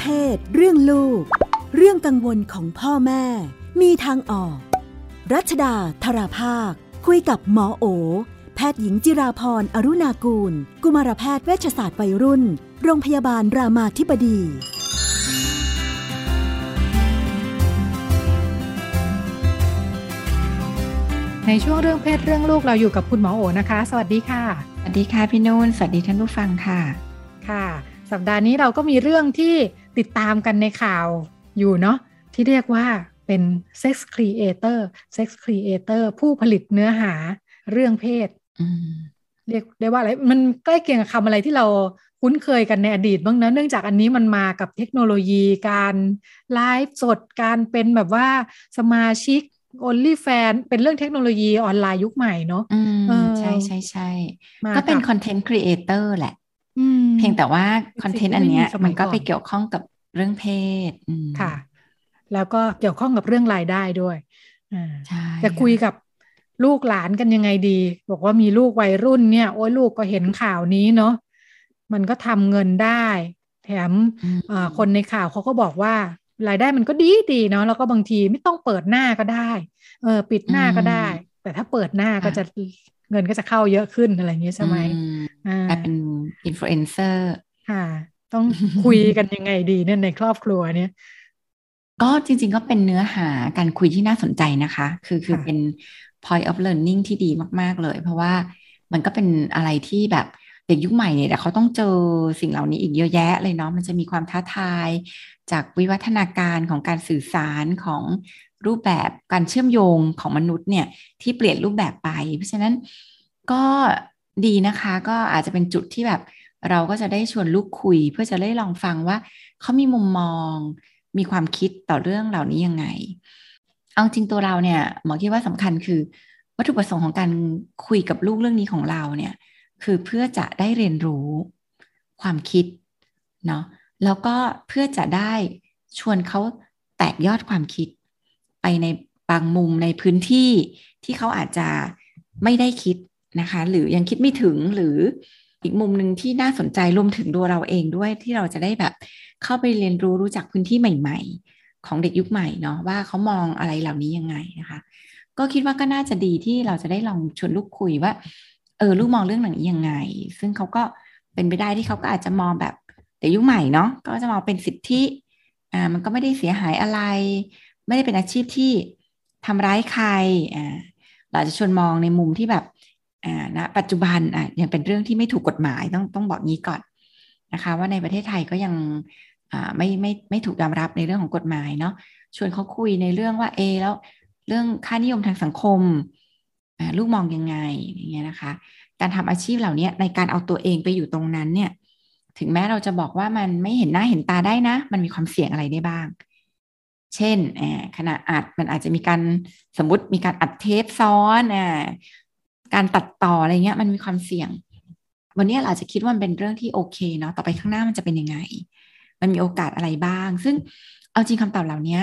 เพศ เรื่องลูก เรื่องกังวลของพ่อแม่ มีทางออก รัชดาธราภาค คุยกับหมอโอ แพทย์หญิงจิราพรอรุณากูล กุมารแพทย์เวชศาสตร์วัยรุ่น โรงพยาบาลรามาธิบดีในช่วงเรื่องเพศเรื่องลูกเราอยู่กับคุณหมอโอนะคะ สวัสดีค่ะ สวัสดีค่ะพี่นุ่น สวัสดีท่านผู้ฟังค่ะ ค่ะ สัปดาห์นี้เราก็มีเรื่องที่ ติดตามกันในข่าวอยู่เนาะที่เรียกว่าเป็น sex creator sex creator ผู้ผลิตเนื้อหาเรื่องเพศอืมเรียกได้ว่าอะไร มันใกล้เคียงกับคำอะไรที่เราคุ้นเคยกันในอดีตบ้างนะเนื่องจากอันนี้มันมากับเทคโนโลยีการไลฟ์สดการเป็นแบบว่าสมาชิก only fan เป็นเรื่องเทคโนโลยีออนไลน์ยุคใหม่เนาะอืมเออใช่ใช่ใช่มาก็เป็นกับคอนเทนต์ครีเอเตอร์แหละอืมเพียงแต่ว่าเป็นคอนเทสิ่นงต์ที่อันเนี้ยไม่มีสมัยมันก็ก่อนไปเกี่ยวข้องกับ เรื่องเพศอืมค่ะ แล้วก็เกี่ยวข้องกับเรื่องรายได้ด้วยอ่าใช่จะคุยกับลูกหลานกันยังไงดี บอกว่ามีลูกวัยรุ่นเนี่ย โอ้ยลูกก็เห็นข่าวนี้เนาะมันก็ทำเงินได้ แถมอืมเอ่อคนในข่าวเขาก็บอกว่ารายได้มันก็ดีดีเนาะแล้วก็บางทีไม่ต้องเปิดหน้าก็ได้ เออ ปิดหน้าก็ได้ แต่ถ้าเปิดหน้าก็จะเงินก็จะเข้าเยอะขึ้นอะไรอย่างเงี้ยใช่ไหมอืมอ่ากลายเป็นอินฟลูเอนเซอร์ค่ะ ต้องคุยกันยังไงดีเนี่ยในครอบครัวเนี่ย ก็จริง ๆ ก็เป็นเนื้อหาการคุยที่น่าสนใจนะคะ คือคือค่ะเป็น point of learning ที่ดีมาก ๆ เลย เพราะว่ามันก็เป็นอะไรที่แบบเด็กยุคใหม่เนี่ยแต่เขาต้องเจอสิ่งเหล่านี้อีกเยอะแยะเลยเนาะมันจะมีความท้าทาย จากวิวัฒนาการของการสื่อสารของรูปแบบการเชื่อมโยงของมนุษย์เนี่ยที่เปลี่ยนรูปแบบไป เพราะฉะนั้นก็ดีนะคะก็อาจจะเป็นจุดที่แบบ เราก็จะได้ชวนลูกคุย เพื่อจะได้ลองฟังว่าเขามีมุมมอง มีความคิดต่อเรื่องเหล่านี้ยังไง เอาจริงตัวเราเนี่ยหมอคิดว่าสำคัญคือ วัตถุประสงค์ของการคุยกับลูกเรื่องนี้ของเราเนี่ยคือเพื่อจะได้เรียนรู้ความคิดเนาะแล้วก็เพื่อจะได้ชวนเขาแตกยอดความคิด ไปในบางมุมในพื้นที่ที่เขาอาจจะไม่ได้คิดนะคะ หรือยังคิดไม่ถึงหรือ อีกมุมหนึ่งที่น่าสนใจรวมถึงตัวเราเองด้วยที่เราจะได้แบบ เข้าไปเรียนรู้รู้จักพื้นที่ใหม่ ๆ ของเด็กยุคใหม่เนาะว่าเขามองอะไรเหล่านี้ยังไงนะคะ ก็คิดว่าก็น่าจะดีที่เราจะได้ลองชวนลูกคุยว่า เออลูกมองเรื่องหนี้ยังไง ซึ่งเขาก็เป็นไปได้ที่เขาก็อาจจะมองแบบเด็กยุคใหม่เนาะก็จะมองเป็นสิทธิอ่ามันก็ไม่ได้เสียหายอะไร ไม่ได้เป็นอาชีพที่ทำร้ายใครอ่าเราจะชวนมองในมุมที่แบบ อ่าณปัจจุบันอะยังเป็นเรื่องที่ไม่ถูกกฎหมายต้องต้องบอกงี้ก่อนนะคะ ว่าในประเทศไทยก็ยังอ่าไม่ไม่ไม่ถูกยอมรับในเรื่องของกฎหมายเนาะชวนเขาคุยในเรื่องว่าเอแล้วเรื่องค่านิยมทางสังคมอ่าลูกมองยังไงอย่างเงี้ยนะคะ การทำอาชีพเหล่านี้ในการเอาตัวเองไปอยู่ตรงนั้นเนี่ย ถึงแม้เราจะบอกว่ามันไม่เห็นหน้าเห็นตาได้นะ มันมีความเสี่ยงอะไรได้บ้าง เช่นขณะอัดมันอาจจะมีการสมมติมีการอัดเทปซ้อน การตัดต่ออะไรเงี้ยมันมีความเสี่ยง วันนี้เราอาจจะคิดว่ามันเป็นเรื่องที่โอเคเนาะต่อไปข้างหน้ามันจะเป็นยังไง มันมีโอกาสอะไรบ้าง ซึ่งเอาจริงคำตอบเหล่านี้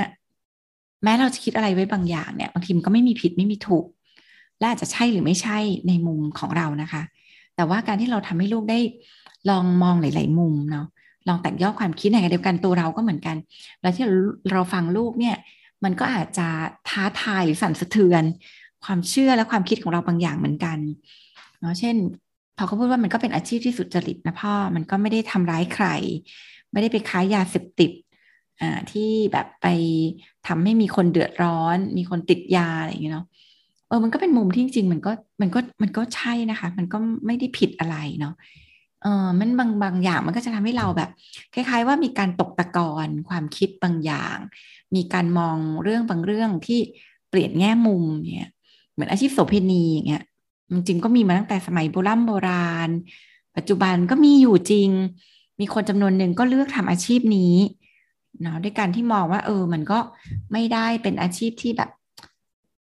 แม้เราจะคิดอะไรไว้บางอย่างเนี่ยบางทีมันก็ไม่มีผิดไม่มีถูก และอาจจะใช่หรือไม่ใช่ในมุมของเรานะคะ แต่ว่าการที่เราทำให้ลูกได้ลองมองหลาย ๆ มุมเนาะลองแตกย่อความคิดในเดียวกันตัวเราก็เหมือนกันแล้วที่เราฟังลูกเนี่ย มันก็อาจจะท้าทายหรือสั่นสะเทือน ความเชื่อและความคิดของเราบางอย่างเหมือนกันเนาะเช่นพอเขาพูดว่ามันก็เป็นอาชีพที่สุจริตนะพ่อมันก็ไม่ได้ทำร้ายใคร ไม่ได้ไปค้ายาเสพติดอ่าที่แบบไปทำให้มีคนเดือดร้อน มีคนติดยาอะไรอย่างเงี้ยเนาะเออมันก็เป็นมุมที่จริงมันก็มันก็มันก็ใช่นะคะ มันก็ไม่ได้ผิดอะไรเนาะเออมันบางบางอย่างมันก็จะทำให้เราแบบ คล้าย ๆ ว่ามีการตกตะกอนความคิดบางอย่าง มีการมองเรื่องบางเรื่องที่เปลี่ยนแง่มุมเนี่ย มือนอาชีพโสเภณีอย่างเงี้ยจริงก็มีมาตั้งแต่สมัยโบราณโบราณ ปัจจุบันก็มีอยู่จริง มีคนจำนวนหนึ่งก็เลือกทำอาชีพนี้เนาะด้วยการที่มองว่า เออ มันก็ไม่ได้เป็นอาชีพที่แบบ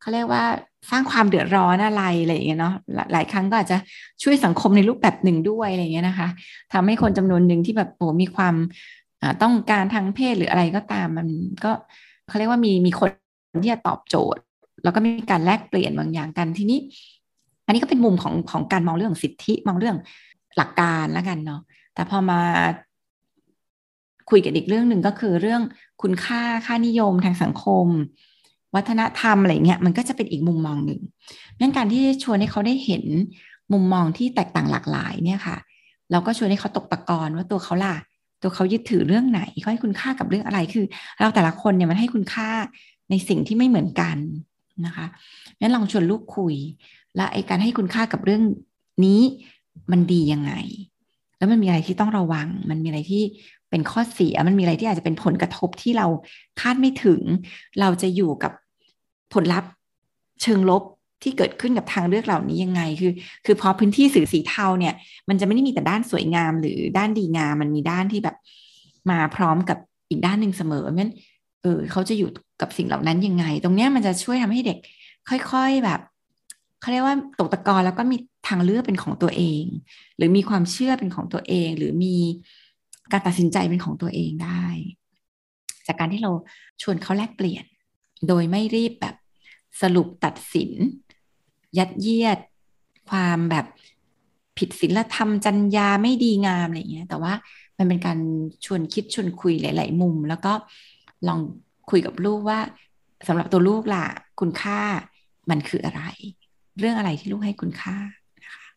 เขาเรียกว่าสร้างความเดือดร้อนอะไรอะไรอย่างเงี้ยเนาะหลายครั้งก็อาจจะช่วยสังคมในรูปแบบหนึ่งด้วยอะไรอย่างเงี้ยนะคะทำให้คนจำนวนหนึ่งที่แบบโอ้มีความต้องการทางเพศหรืออะไรก็ตามมันก็เขาเรียกว่ามีมีคนที่จะตอบโจทย์ แล้วก็มีการแลกเปลี่ยนบางอย่างกันทีนี้ อันนี้ก็เป็นมุมของของการมองเรื่องสิทธิมองเรื่องหลักการแล้วกันเนาะแต่พอมาคุยกันอีกเรื่องหนึ่งก็คือเรื่องคุณค่าค่านิยมทางสังคม วัฒนธรรมอะไรเงี้ยมันก็จะเป็นอีกมุมมองหนึ่งงั้นการที่ชวนให้เขาได้เห็นมุมมองที่แตกต่างหลากหลายเนี่ยค่ะ เราก็ชวนให้เขาตกตะกอนว่าตัวเขาล่ะตัวเขายึดถือเรื่องไหนเขาให้คุณค่ากับเรื่องอะไรคือ เราแต่ละคนเนี่ยมันให้คุณค่าในสิ่งที่ไม่เหมือนกัน นะคะงั้นลองชวนลูกคุย และไอการให้คุณค่ากับเรื่องนี้มันดียังไง แล้วมันมีอะไรที่ต้องระวัง มันมีอะไรที่เป็นข้อเสีย มันมีอะไรที่อาจจะเป็นผลกระทบที่เราคาดไม่ถึง เราจะอยู่กับผลลัพธ์เชิงลบที่เกิดขึ้นกับทางเลือกเหล่านี้ยังไง คือ คือพอพื้นที่สื่อสีเทาเนี่ย มันจะไม่ได้มีแต่ด้านสวยงาม หรือด้านดีงาม มันมีด้านที่แบบมาพร้อมกับอีกด้านหนึ่งเสมอเพราะฉะนั้น เออเขาจะอยู่กับสิ่งเหล่านั้นยังไง ตรงเนี้ยมันจะช่วยทำให้เด็ก ค่อยๆแบบเขาเรียกว่าตกตะกอนแล้วก็มีทางเลือกเป็นของตัวเอง หรือมีความเชื่อเป็นของตัวเอง หรือมีการตัดสินใจเป็นของตัวเองได้ จากการที่เราชวนเขาแลกเปลี่ยน โดยไม่รีบแบบสรุปตัดสิน ยัดเยียด ความแบบผิดศีลธรรมจัญญาไม่ดีงามอะไรเงี้ยแต่ว่ามันเป็นการชวนคิดชวนคุยหลาย ๆ มุม แล้วก็ ลองคุยกับลูกว่าสำหรับตัวลูกล่ะ คุณค่ามันคืออะไร เรื่องอะไรที่ลูกให้คุณค่านะคะ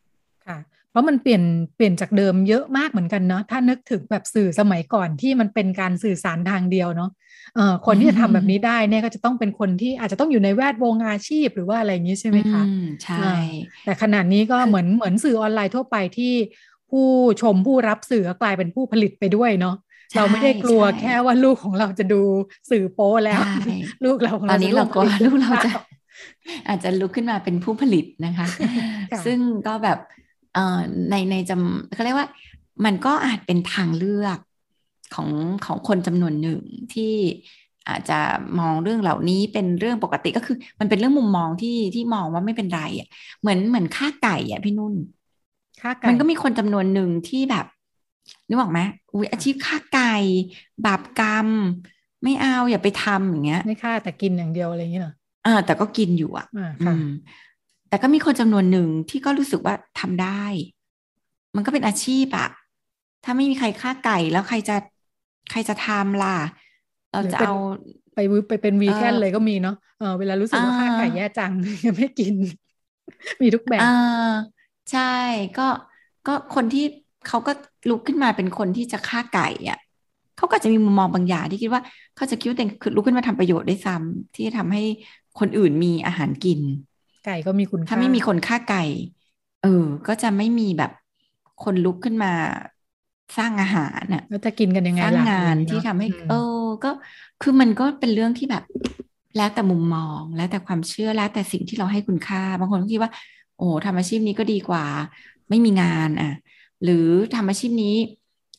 ค่ะ เพราะมันเปลี่ยนเปลี่ยนจากเดิมเยอะมากเหมือนกันเนาะถ้านึกถึงแบบสื่อสมัยก่อนที่มันเป็นการสื่อสารทางเดียวเนาะเอ่อคนที่จะทำแบบนี้ได้เนี่ยก็จะต้องเป็นคนที่อาจจะต้องอยู่ในแวดวงอาชีพหรือว่าอะไรอย่างนี้ใช่ไหมคะใช่ แต่ขนาดนี้ก็เหมือนเหมือนสื่อออนไลน์ทั่วไปที่ผู้ชมผู้รับสื่อกลายเป็นผู้ผลิตไปด้วยเนาะ เราไม่ได้กลัวแค่ว่าลูกของเราจะดูสื่อโป้แล้ว ลูกเราตอนนี้เรากลัวลูกเราจะ อาจจะลุกขึ้นมาเป็นผู้ผลิตนะคะ ซึ่งก็แบบเอ่อในในจำเขาเรียกว่า มันก็อาจเป็นทางเลือกของของคนจำนวนหนึ่งที่อาจจะมองเรื่องเหล่านี้เป็นเรื่องปกติก็คือ มันเป็นเรื่องมุมมองที่ที่มองว่าไม่เป็นไรอะเหมือนเหมือนค่าไก่อะพี่นุ่นค่าไก่มันก็มีคนจำนวนหนึ่งที่แบบ นึกออกไหมอุ้ยอาชีพฆ่าไก่บาปกรรม ไม่เอาอย่าไปทำอย่างเงี้ย ไม่ฆ่าแต่กินอย่างเดียวอะไรอย่างเงี้ยเหรออ่าแต่ก็กินอยู่อะอืมแต่ก็มีคนจำนวนหนึ่งที่ก็รู้สึกว่าทำได้ มันก็เป็นอาชีพอะถ้าไม่มีใครฆ่าไก่แล้วใครจะใครจะทำล่ะ เราจะเอาไปไปเป็นวีแคนเลยก็มีเนาะเออเวลารู้สึกว่าฆ่าไก่แย่จังยังไม่กิน มีทุกแบบอ่าใช่ก็ก็คนที่ เขาก็ลุกขึ้นมาเป็นคนที่จะฆ่าไก่อะเขาก็จะมีมุมมองบางอย่างที่คิดว่าเขาจะคิดว่าตัวเองคือลุกขึ้นมาทำประโยชน์ได้ซ้ำที่ทำให้คนอื่นมีอาหารกิน ไก่ก็มีคุณค่าถ้าไม่มีคนฆ่าไก่ เออ ก็จะไม่มีแบบคนลุกขึ้นมาสร้างอาหารน่ะแล้วจะกินกันยังไงสร้างงานที่ทำให้ เออ ก็คือมันก็เป็นเรื่องที่แบบ แล้วแต่มุมมอง แล้วแต่ความเชื่อแล้วแต่สิ่งที่เราให้คุณค่า บางคนก็คิดว่า โอ้ทำอาชีพนี้ก็ดีกว่า ไม่มีงานอะ หรือทำอาชีพนี้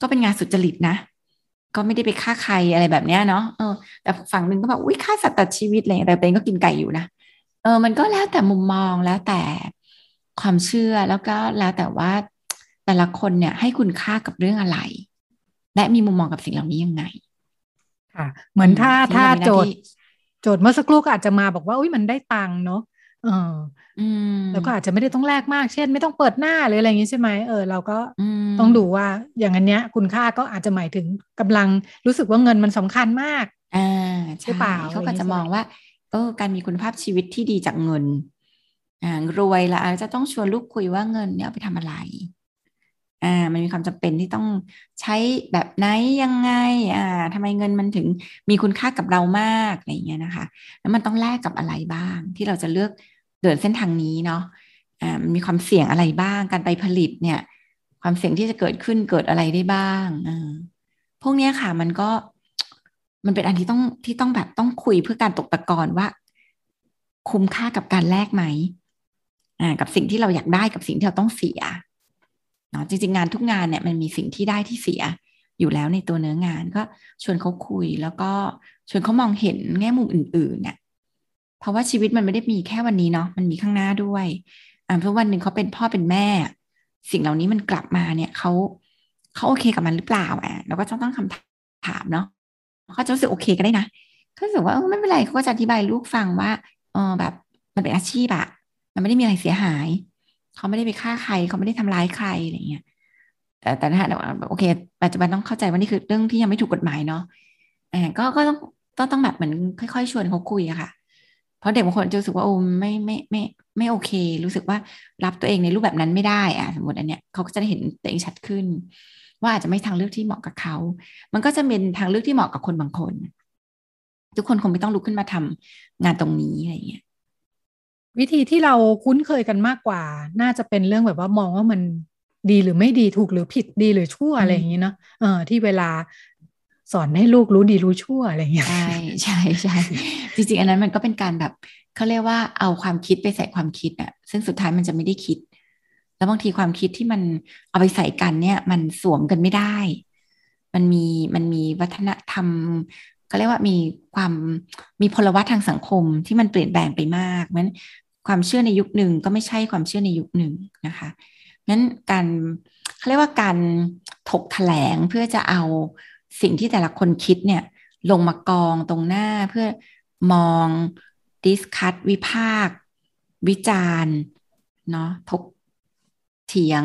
ก็เป็นงานสุจริตนะ ก็ไม่ได้ไปฆ่าใครอะไรแบบเนี้ยเนาะเออแต่ฝั่งหนึ่งก็แบบอุ้ยฆ่าสัตว์ตัดชีวิตอะไรแต่ตัวเองก็กินไก่อยู่นะเออมันก็แล้วแต่มุมมองแล้วแต่ความเชื่อแล้วก็แล้วแต่ว่าแต่ละคนเนี่ยให้คุณค่ากับเรื่องอะไร และมีมุมมองกับสิ่งเหล่านี้ยังไง ค่ะ เหมือนถ้าถ้าโจทย์ โจทย์เมื่อสักครู่ก็อาจจะมาบอกว่าอุ้ยมันได้ตังค์เนาะ เออแล้วก็อาจจะไม่ได้ต้องแลกมาก เช่น ไม่ต้องเปิดหน้าหรืออะไรอย่างนี้ใช่ไหมเออเราก็ต้องดูว่าอย่างอันเนี้ย คุณค่าก็อาจจะหมายถึงกำลังรู้สึกว่าเงินมันสำคัญมากอ่าใช่เปล่าเขาก็จะมองว่าเออการมีคุณภาพชีวิตที่ดีจากเงินอ่ารวยละอาจจะต้องชวนลูกคุยว่าเงินเนี่ยเอาไปทำอะไร อ่ามันมีความจำเป็นที่ต้องใช้แบบไหนยังไงอ่าทำไมเงินมันถึงมีคุณค่ากับเรามากอะไรเงี้ยนะคะ แล้วมันต้องแลกกับอะไรบ้าง ที่เราจะเลือกเดินเส้นทางนี้เนาะอ่ามันมีความเสี่ยงอะไรบ้าง การไปผลิตเนี่ย ความเสี่ยงที่จะเกิดขึ้นเกิดอะไรได้บ้างอ่าพวกนี้ค่ะมันก็มันเป็นอันที่ต้องที่ต้องแบบต้องคุยเพื่อการตกตะกอนว่า คุ้มค่ากับการแลกไหมอ่ากับสิ่งที่เราอยากได้กับสิ่งที่เราต้องเสีย เนาะจริงๆ งานทุกงานเนี่ยมันมีสิ่งที่ได้ที่เสียอยู่แล้วในตัวเนื้องานก็ชวนเขาคุยแล้วก็ชวนเขามองเห็นแง่มุมอื่นๆเนี่ยเพราะว่าชีวิตมันไม่ได้มีแค่วันนี้เนาะมันมีข้างหน้าด้วยอ่าเพราะวันหนึ่งเขาเป็นพ่อเป็นแม่ สิ่งเหล่านี้มันกลับมาเนี่ยเขาเขาโอเคกับมันหรือเปล่าอะเราก็ต้องตั้งคำถามเนาะเขาจะรู้สึกโอเคก็ได้นะเขารู้สึกว่าไม่เป็นไรเขาก็จะอธิบายลูกฟังว่าเออแบบมันเป็นอาชีพอะมันไม่ได้มีอะไรเสียหาย เขาไม่ได้ไปฆ่าใคร เขาไม่ได้ทำร้ายใครอะไรเงี้ยแต่แต่ถ้าโอเค ปัจจุบันต้องเข้าใจว่านี่คือเรื่องที่ยังไม่ถูกกฎหมายเนาะอ่าก็ก็ต้องต้องต้องแบบเหมือนค่อย ๆ ชวนเขาคุยอะค่ะ เพราะเด็กบางคนจะรู้สึกว่าโอ้ไม่ไม่ไม่ไม่โอเค รู้สึกว่ารับตัวเองในรูปแบบนั้นไม่ได้อะสมมติอันเนี้ยเขาก็จะได้เห็นตัวเองชัดขึ้น ว่าอาจจะไม่ทางเลือกที่เหมาะกับเขา มันก็จะเป็นทางเลือกที่เหมาะกับคนบางคน ทุกคนคงไม่ต้องลุกขึ้นมาทำงานตรงนี้อะไรเงี้ย วิธีที่เราคุ้นเคยกันมากกว่า น่าจะเป็นเรื่องแบบว่ามองว่ามันดีหรือไม่ดีถูกหรือผิดดีหรือชั่วอะไรอย่างนี้เนาะเออที่เวลาสอนให้ลูกรู้ดีรู้ชั่วอะไรอย่างเงี้ยใช่ใช่ใช่จริงๆ อันนั้นมันก็เป็นการแบบเขาเรียกว่าเอาความคิดไปใส่ความคิดอะซึ่งสุดท้ายมันจะไม่ได้คิด แล้วบางทีความคิดที่มันเอาไปใส่กันเนี่ย มันสวมกันไม่ได้ มันมีมันมีวัฒนธรรม เขาเรียกว่ามีความมีพลวัตทางสังคมที่มันเปลี่ยนแปลงไปมากนั้นความเชื่อในยุคหนึ่งก็ไม่ใช่ความเชื่อในยุคหนึ่งนะคะนั้นการเขาเรียกว่าการถกแถลงเพื่อจะเอาสิ่งที่แต่ละคนคิดเนี่ยลงมากองตรงหน้าเพื่อมองดิสคัตวิพากวิจารณ์เนาะถกเถียง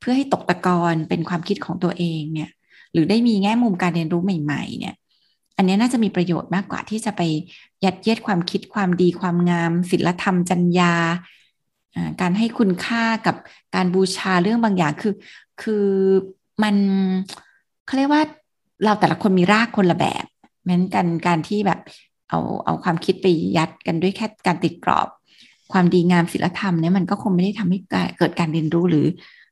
เพื่อให้ตกตะกอนเป็นความคิดของตัวเองเนี่ยหรือได้มีแง่มุมการเรียนรู้ใหม่ ๆ เนี่ย อันนี้น่าจะมีประโยชน์มากกว่าที่จะไปยัดเยียดความคิดความดีความงามศิลธรรมจัญญาการให้คุณค่ากับการบูชาเรื่องบางอย่างคือคือมันเขาเรียกว่าเราแต่ละคนมีรากคนละแบบเหมือนกันการที่แบบเอาเอาความคิดไปยัดกันด้วยแค่การติดกรอบ ความดีงามศิลธรรมเนี่ยมันก็คงไม่ได้ทำให้เกิดการเรียนรู้หรือ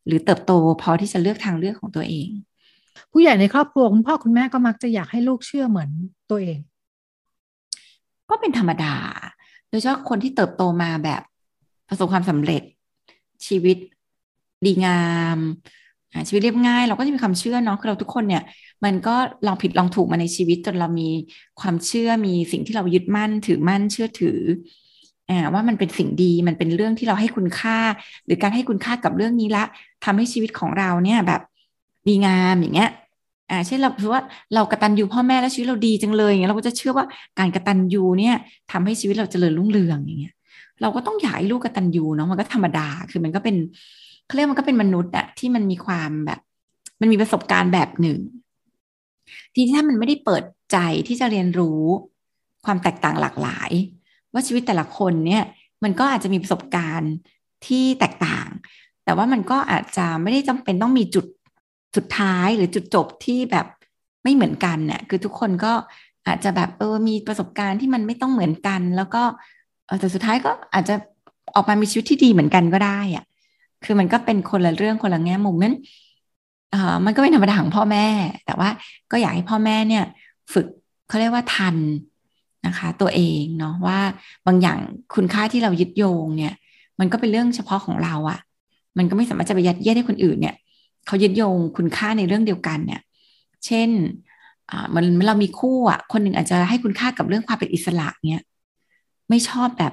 หรือเติบโตพอที่จะเลือกทางเลือกของตัวเอง ผู้ใหญ่ในครอบครัวคุณพ่อคุณแม่ก็มักจะอยากให้ลูกเชื่อเหมือนตัวเอง ก็เป็นธรรมดา โดยเฉพาะคนที่เติบโตมาแบบประสบความสำเร็จชีวิตดีงามชีวิตเรียบง่าย เราก็จะมีความเชื่อเนาะคือเราทุกคนเนี่ย มันก็ลองผิดลองถูกมาในชีวิตจนเรามีความเชื่อมีสิ่งที่เรายึดมั่น ถือมั่นเชื่อถืออ่าว่ามันเป็นสิ่งดีมันเป็นเรื่องที่เราให้คุณค่า หรือการให้คุณค่ากับเรื่องนี้ละทำให้ชีวิตของเราเนี่ยแบบ ดีงามอย่างเงี้ยอ่าเช่นเราถือว่าเรากระตันยูพ่อแม่แล้วชีวิตเราดีจังเลยอย่างเงี้ยเราก็จะเชื่อว่าการกระตันยูเนี่ยทำให้ชีวิตเราเจริญรุ่งเรืองอย่างเงี้ย เราก็ต้องอยากให้ลูกกระตันยูเนาะมันก็ธรรมดาคือมันก็เป็นเขาเรียกมันก็เป็นมนุษย์อะที่มันมีความแบบ มันมีประสบการณ์แบบหนึ่ง ทีนี้ถ้ามันไม่ได้เปิดใจที่จะเรียนรู้ความแตกต่างหลากหลาย ว่าชีวิตแต่ละคนเนี่ย มันก็อาจจะมีประสบการณ์ที่แตกต่าง แต่ว่ามันก็อาจจะไม่ได้จำเป็นต้องมีจุด สุดท้ายหรือจุดจบที่แบบไม่เหมือนกันเนี่ยคือทุกคนก็อาจจะแบบเออมีประสบการณ์ที่มันไม่ต้องเหมือนกัน แล้วก็แต่สุดท้ายก็อาจจะออกมามีชีวิตที่ดีเหมือนกันก็ได้อะคือมันก็เป็นคนละเรื่องคนละแง่มุมนั้นเออมันก็เป็นธรรมดาของพ่อแม่ แต่ว่าก็อยากให้พ่อแม่เนี่ย ฝึกเขาเรียกว่าทันนะคะ ตัวเองเนาะว่าบางอย่างคุณค่าที่เรายึดโยงเนี่ย มันก็เป็นเรื่องเฉพาะของเราอะมันก็ไม่สามารถจะไปยัดเยียดให้คนอื่นเนี่ย เขายึดโยงคุณค่าในเรื่องเดียวกันเนี่ย เช่นมันเรามีคู่อะ คนหนึ่งอาจจะให้คุณค่ากับเรื่องความเป็นอิสระเนี่ยไม่ชอบแบบ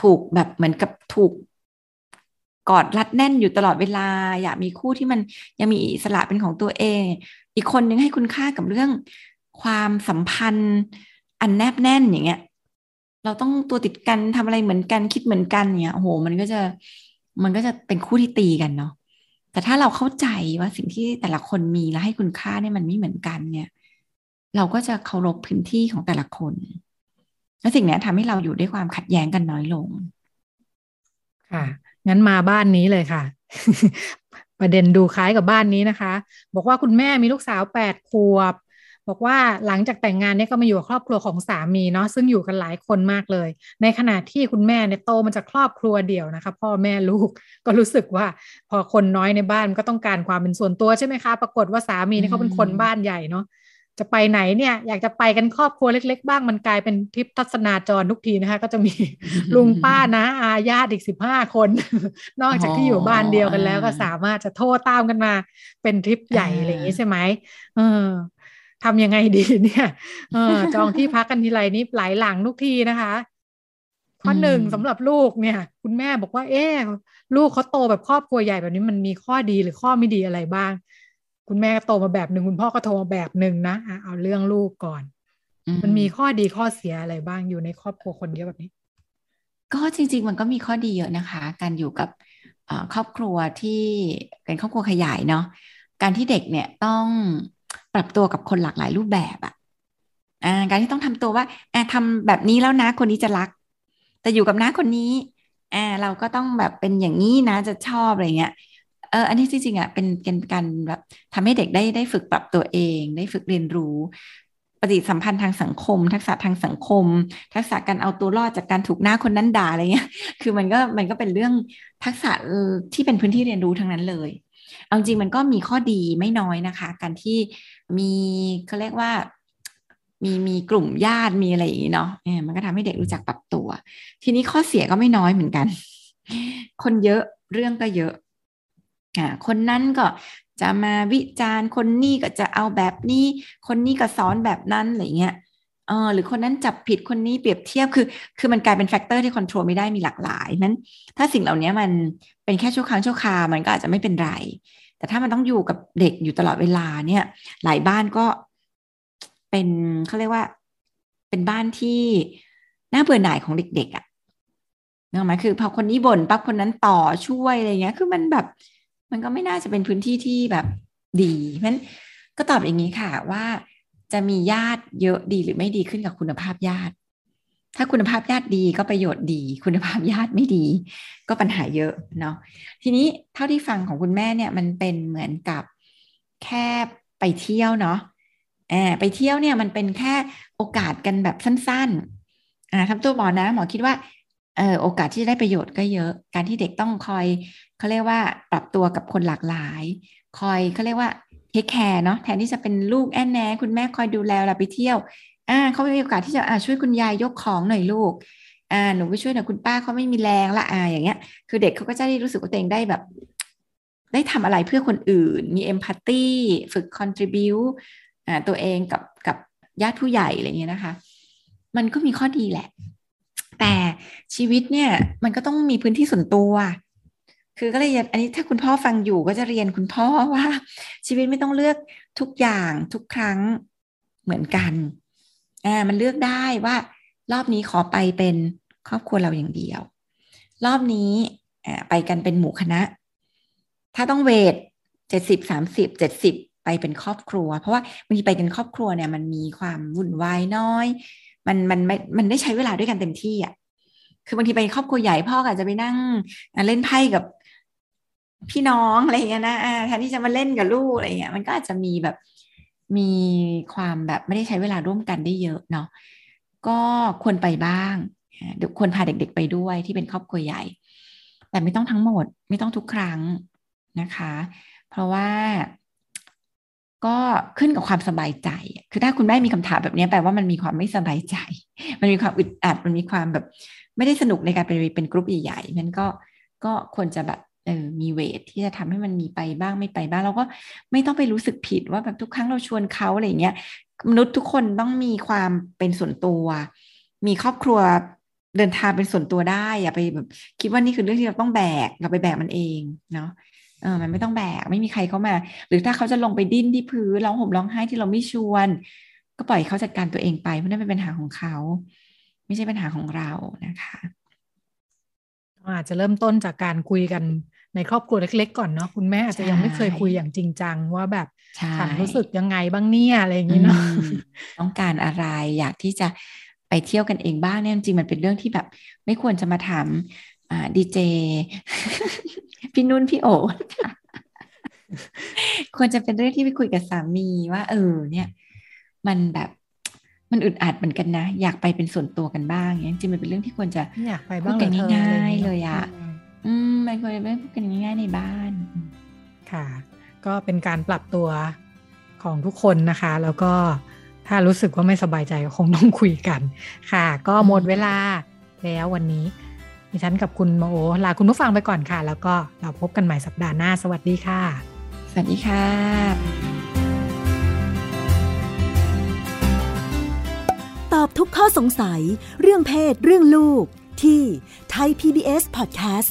ถูกแบบเหมือนกับถูกกอดรัดแน่นอยู่ตลอดเวลา อยากมีคู่ที่มันยังมีอิสระเป็นของตัวเอง อีกคนนึงให้คุณค่ากับเรื่องความสัมพันธ์อันแนบแน่นอย่างเงี้ย เราต้องตัวติดกันทำอะไรเหมือนกันคิดเหมือนกันเนี่ยโอ้โห มันก็จะมันก็จะเป็นคู่ที่ตีกันเนาะ แต่ถ้าเราเข้าใจว่าสิ่งที่แต่ละคนมีและให้คุณค่าเนี่ยมันไม่เหมือนกันเนี่ย เราก็จะเคารพพื้นที่ของแต่ละคน และสิ่งนี้ทำให้เราอยู่ด้วยความขัดแย้งกันน้อยลง ค่ะ งั้นมาบ้านนี้เลยค่ะ ประเด็นดูคล้ายกับบ้านนี้นะคะ บอกว่าคุณแม่มีลูกสาวแปดขวบ บอกว่าหลังจากแต่งงานเนี่ยก็มาอยู่กับครอบครัวของสามีเนาะซึ่งอยู่กันหลายคนมากเลย ในขณะที่คุณแม่เนี่ยโตมาจากครอบครัวเดี่ยวนะคะ พ่อแม่ลูกก็รู้สึกว่า พอคนน้อยในบ้านก็ต้องการความเป็นส่วนตัวใช่ไหมคะ ปรากฏว่าสามีเนี่ยเขาเป็นคนบ้านใหญ่เนาะจะไปไหนเนี่ยอยากจะไปกันครอบครัวเล็ก ๆ บ้างมันกลายเป็นทริปทัศนาจรทุกทีนะคะ ก็จะมีลุงป้านะอาญาติอีกสิบห้าคน นอกจากที่อยู่บ้านเดียวกันแล้วก็สามารถจะโทษตามกันมา เป็นทริปใหญ่อะไรอย่างนี้ใช่ไหมเออ ทำยังไงดีเนี่ยเออจองที่พักกันทีไรนี้หลายหลังทุกทีนะคะ ข้อหนึ่งสำหรับลูกเนี่ย คุณแม่บอกว่า เอ๊ลูกเขาโตแบบครอบครัวใหญ่แบบนี้มันมีข้อดีหรือข้อไม่ดีอะไรบ้าง คุณแม่โตมาแบบหนึ่งคุณพ่อก็โตมาแบบหนึ่งนะเอาเรื่องลูกก่อน มันมีข้อดีข้อเสียอะไรบ้างอยู่ในครอบครัวคนเยอะแบบนี้ ก็จริง ๆ มันก็มีข้อดีเยอะนะคะ การอยู่กับครอบครัวที่เป็นครอบครัวขยายเนาะการที่เด็กเนี่ยต้อง ปรับตัวกับคนหลากหลายรูปแบบอะอ่าการที่ต้องทำตัวว่าอ่าทำแบบนี้แล้วนะคนนี้จะรัก แต่อยู่กับน้าคนนี้อ่าเราก็ต้องแบบเป็นอย่างนี้นะจะชอบอะไรเงี้ยเอออันนี้จริงๆอะเป็นเป็นการแบบทำให้เด็กได้ได้ฝึกปรับตัวเอง ได้ฝึกเรียนรู้ ปฏิสัมพันธ์ทางสังคม ทักษะทางสังคม ทักษะการเอาตัวรอดจากการถูกหน้าคนนั้นด่าอะไรเงี้ย คือมันก็มันก็เป็นเรื่องทักษะที่เป็นพื้นที่เรียนรู้ทั้งนั้นเลย เอาจริงมันก็มีข้อดีไม่น้อยนะคะ การที่มีเขาเรียกว่ามีมีกลุ่มญาติมีอะไรอย่างนี้เนาะมันก็ทำให้เด็กรู้จักปรับตัว ทีนี้ข้อเสียก็ไม่น้อยเหมือนกัน คนเยอะเรื่องก็เยอะอ่าคนนั้นก็จะมาวิจารณ์คนนี้ก็จะเอาแบบนี้ คนนี้ก็สอนแบบนั้นอะไรเงี้ย เออหรือคนนั้นจับผิดคนนี้เปรียบเทียบคือ คือมันกลายเป็น factor ที่ควบคุมไม่ได้มีหลากหลายนั้น ถ้าสิ่งเหล่านี้มันเป็นแค่ชั่วครั้งชั่วคราวมันก็อาจจะไม่เป็นไร แต่ถ้ามันต้องอยู่กับเด็กอยู่ตลอดเวลาเนี่ย หลายบ้านก็เป็นเขาเรียกว่า เป็นบ้านที่น่าเบื่อหน่ายของเด็กๆอะ่ะนึกไหมคือพอคนนี้บ่นปั๊บคนนั้นต่อช่วยอะไรเงี้ย คือมันแบบมันก็ไม่น่าจะเป็นพื้นที่ที่แบบดีเพราะฉะนั้นก็ตอบอย่างนี้ค่ะว่า จะมีญาติเยอะดีหรือไม่ดีขึ้นกับคุณภาพญาติ ถ้าคุณภาพญาติดีก็ประโยชน์ดี คุณภาพญาติไม่ดี ก็ปัญหาเยอะเนาะทีนี้เท่าที่ฟังของคุณแม่เนี่ยมันเป็นเหมือนกับแค่ไปเที่ยวเนาะแอบไปเที่ยวเนี่ยมันเป็นแค่โอกาสกันแบบสั้นๆอ่าทำตัวหมอนะหมอคิดว่าเออโอกาสที่จะได้ประโยชน์ก็เยอะ การที่เด็กต้องคอยเขาเรียกว่าปรับตัวกับคนหลากหลาย คอยเขาเรียกว่า take care เนาะแทนที่จะเป็นลูกแอนแนคุณแม่คอยดูแลเราไปเที่ยวอ่าเขาไม่มีโอกาสที่จะอ่าช่วยคุณยายยกของหน่อยลูกอ่าหนูไปช่วยหน่อยคุณป้าเขาไม่มีแรงละอ่าอย่างเงี้ย คือเด็กเขาก็จะได้รู้สึกว่าตัวเองได้แบบ ได้ทำอะไรเพื่อคนอื่น มี empathy ฝึก contributeอ่าตัวเองกับกับญาติผู้ใหญ่อะไรเงี้ยนะคะ มันก็มีข้อดีแหละ แต่ชีวิตเนี่ยมันก็ต้องมีพื้นที่ส่วนตัว คือก็เลยอันนี้ถ้าคุณพ่อฟังอยู่ก็จะเรียนคุณพ่อว่า ชีวิตไม่ต้องเลือกทุกอย่างทุกครั้งเหมือนกันอ่ามันเลือกได้ว่ารอบนี้ขอไปเป็นครอบครัวเราอย่างเดียว รอบนี้อ่าไปกันเป็นหมู่คณะ ถ้าต้องเวทเจ็ดสิบสามสิบเจ็ดสิบไปเป็นครอบครัว เพราะว่าบางทีไปกันครอบครัวเนี่ย มันมีความวุ่นวายน้อย มันมันไม่มันได้ใช้เวลาด้วยกันเต็มที่อะคือบางทีไปครอบครัวใหญ่พ่ออาจจะไปนั่งเล่นไพ่กับ พี่น้องอะไรเงี้ยนะแทนที่จะมาเล่นกับลูกอะไรเงี้ยมันก็อาจจะมีแบบมีความแบบไม่ได้ใช้เวลาร่วมกันได้เยอะเนาะก็ควรไปบ้างควรพาเด็กๆไปด้วยที่เป็นครอบครัวใหญ่ แต่ไม่ต้องทั้งหมดไม่ต้องทุกครั้งนะคะ เพราะว่าก็ขึ้นกับความสบายใจ คือถ้าคุณแม่มีคำถามแบบนี้แปลว่ามันมีความไม่สบายใจ มันมีความอึดอัด มันมีความแบบ ไม่ได้สนุกในการไปเป็นกรุ๊ปใหญ่ๆมันก็ก็ควรจะแบบ เออมีเวทที่จะทำให้มันมีไปบ้างไม่ไปบ้างเราก็ไม่ต้องไปรู้สึกผิดว่าแบบทุกครั้งเราชวนเขาอะไรเงี้ยมนุษย์ทุกคนต้องมีความเป็นส่วนตัว มีครอบครัวเดินทางเป็นส่วนตัวได้อย่าไปแบบคิดว่านี่คือเรื่องที่เราต้องแบกเราไปแบกมันเองเนาะเออมันไม่ต้องแบกไม่มีใครเข้ามา หรือถ้าเขาจะลงไปดิ้นที่พื้นร้องห่มร้องไห้ที่เราไม่ชวน ก็ปล่อยเขาจัดการตัวเองไปเพราะนั่นเป็นปัญหาของเขา ไม่ใช่ปัญหาของเรานะคะ อาจจะเริ่มต้นจากการคุยกันในครอบครัวเล็ก ๆ ก่อนเนาะคุณแม่อาจจะยังไม่เคยคุยอย่างจริงจังว่าแบบฉันรู้สึกยังไงบ้างเนี่ยอะไรอย่างนี้เนาะต้องการอะไรอยากที่จะไปเที่ยวกันเองบ้างเนี่ยจริงมันเป็นเรื่องที่แบบ ไม่ควรจะมาถามอ่าดีเจพี่นุ่นพี่โอควรจะเป็นเรื่องที่ไปคุยกับสามีว่า เออ เนี่ย มันแบบ มันอึดอัดเหมือนกันนะ อยากไปเป็นส่วนตัวกันบ้างเนี่ยจริงมันเป็นเรื่องที่ควรจะอยากไปบ้างกันง่ายๆเลยอะอืมมันควรจะพูดกันง่ายๆในบ้าน ค่ะ ก็เป็นการปรับตัวของทุกคนนะคะ แล้วก็ถ้ารู้สึกว่าไม่สบายใจคงต้องคุยกัน ค่ะ ก็หมดเวลาแล้ววันนี้ดิฉันกับคุณโมโอลาคุณผู้ฟังไปก่อนค่ะ แล้วก็เราพบกันใหม่สัปดาห์หน้า สวัสดีค่ะ สวัสดีค่ะ ทุกข้อสงสัย เรื่องเพศ เรื่องลูก ที่ไทย PBS Podcast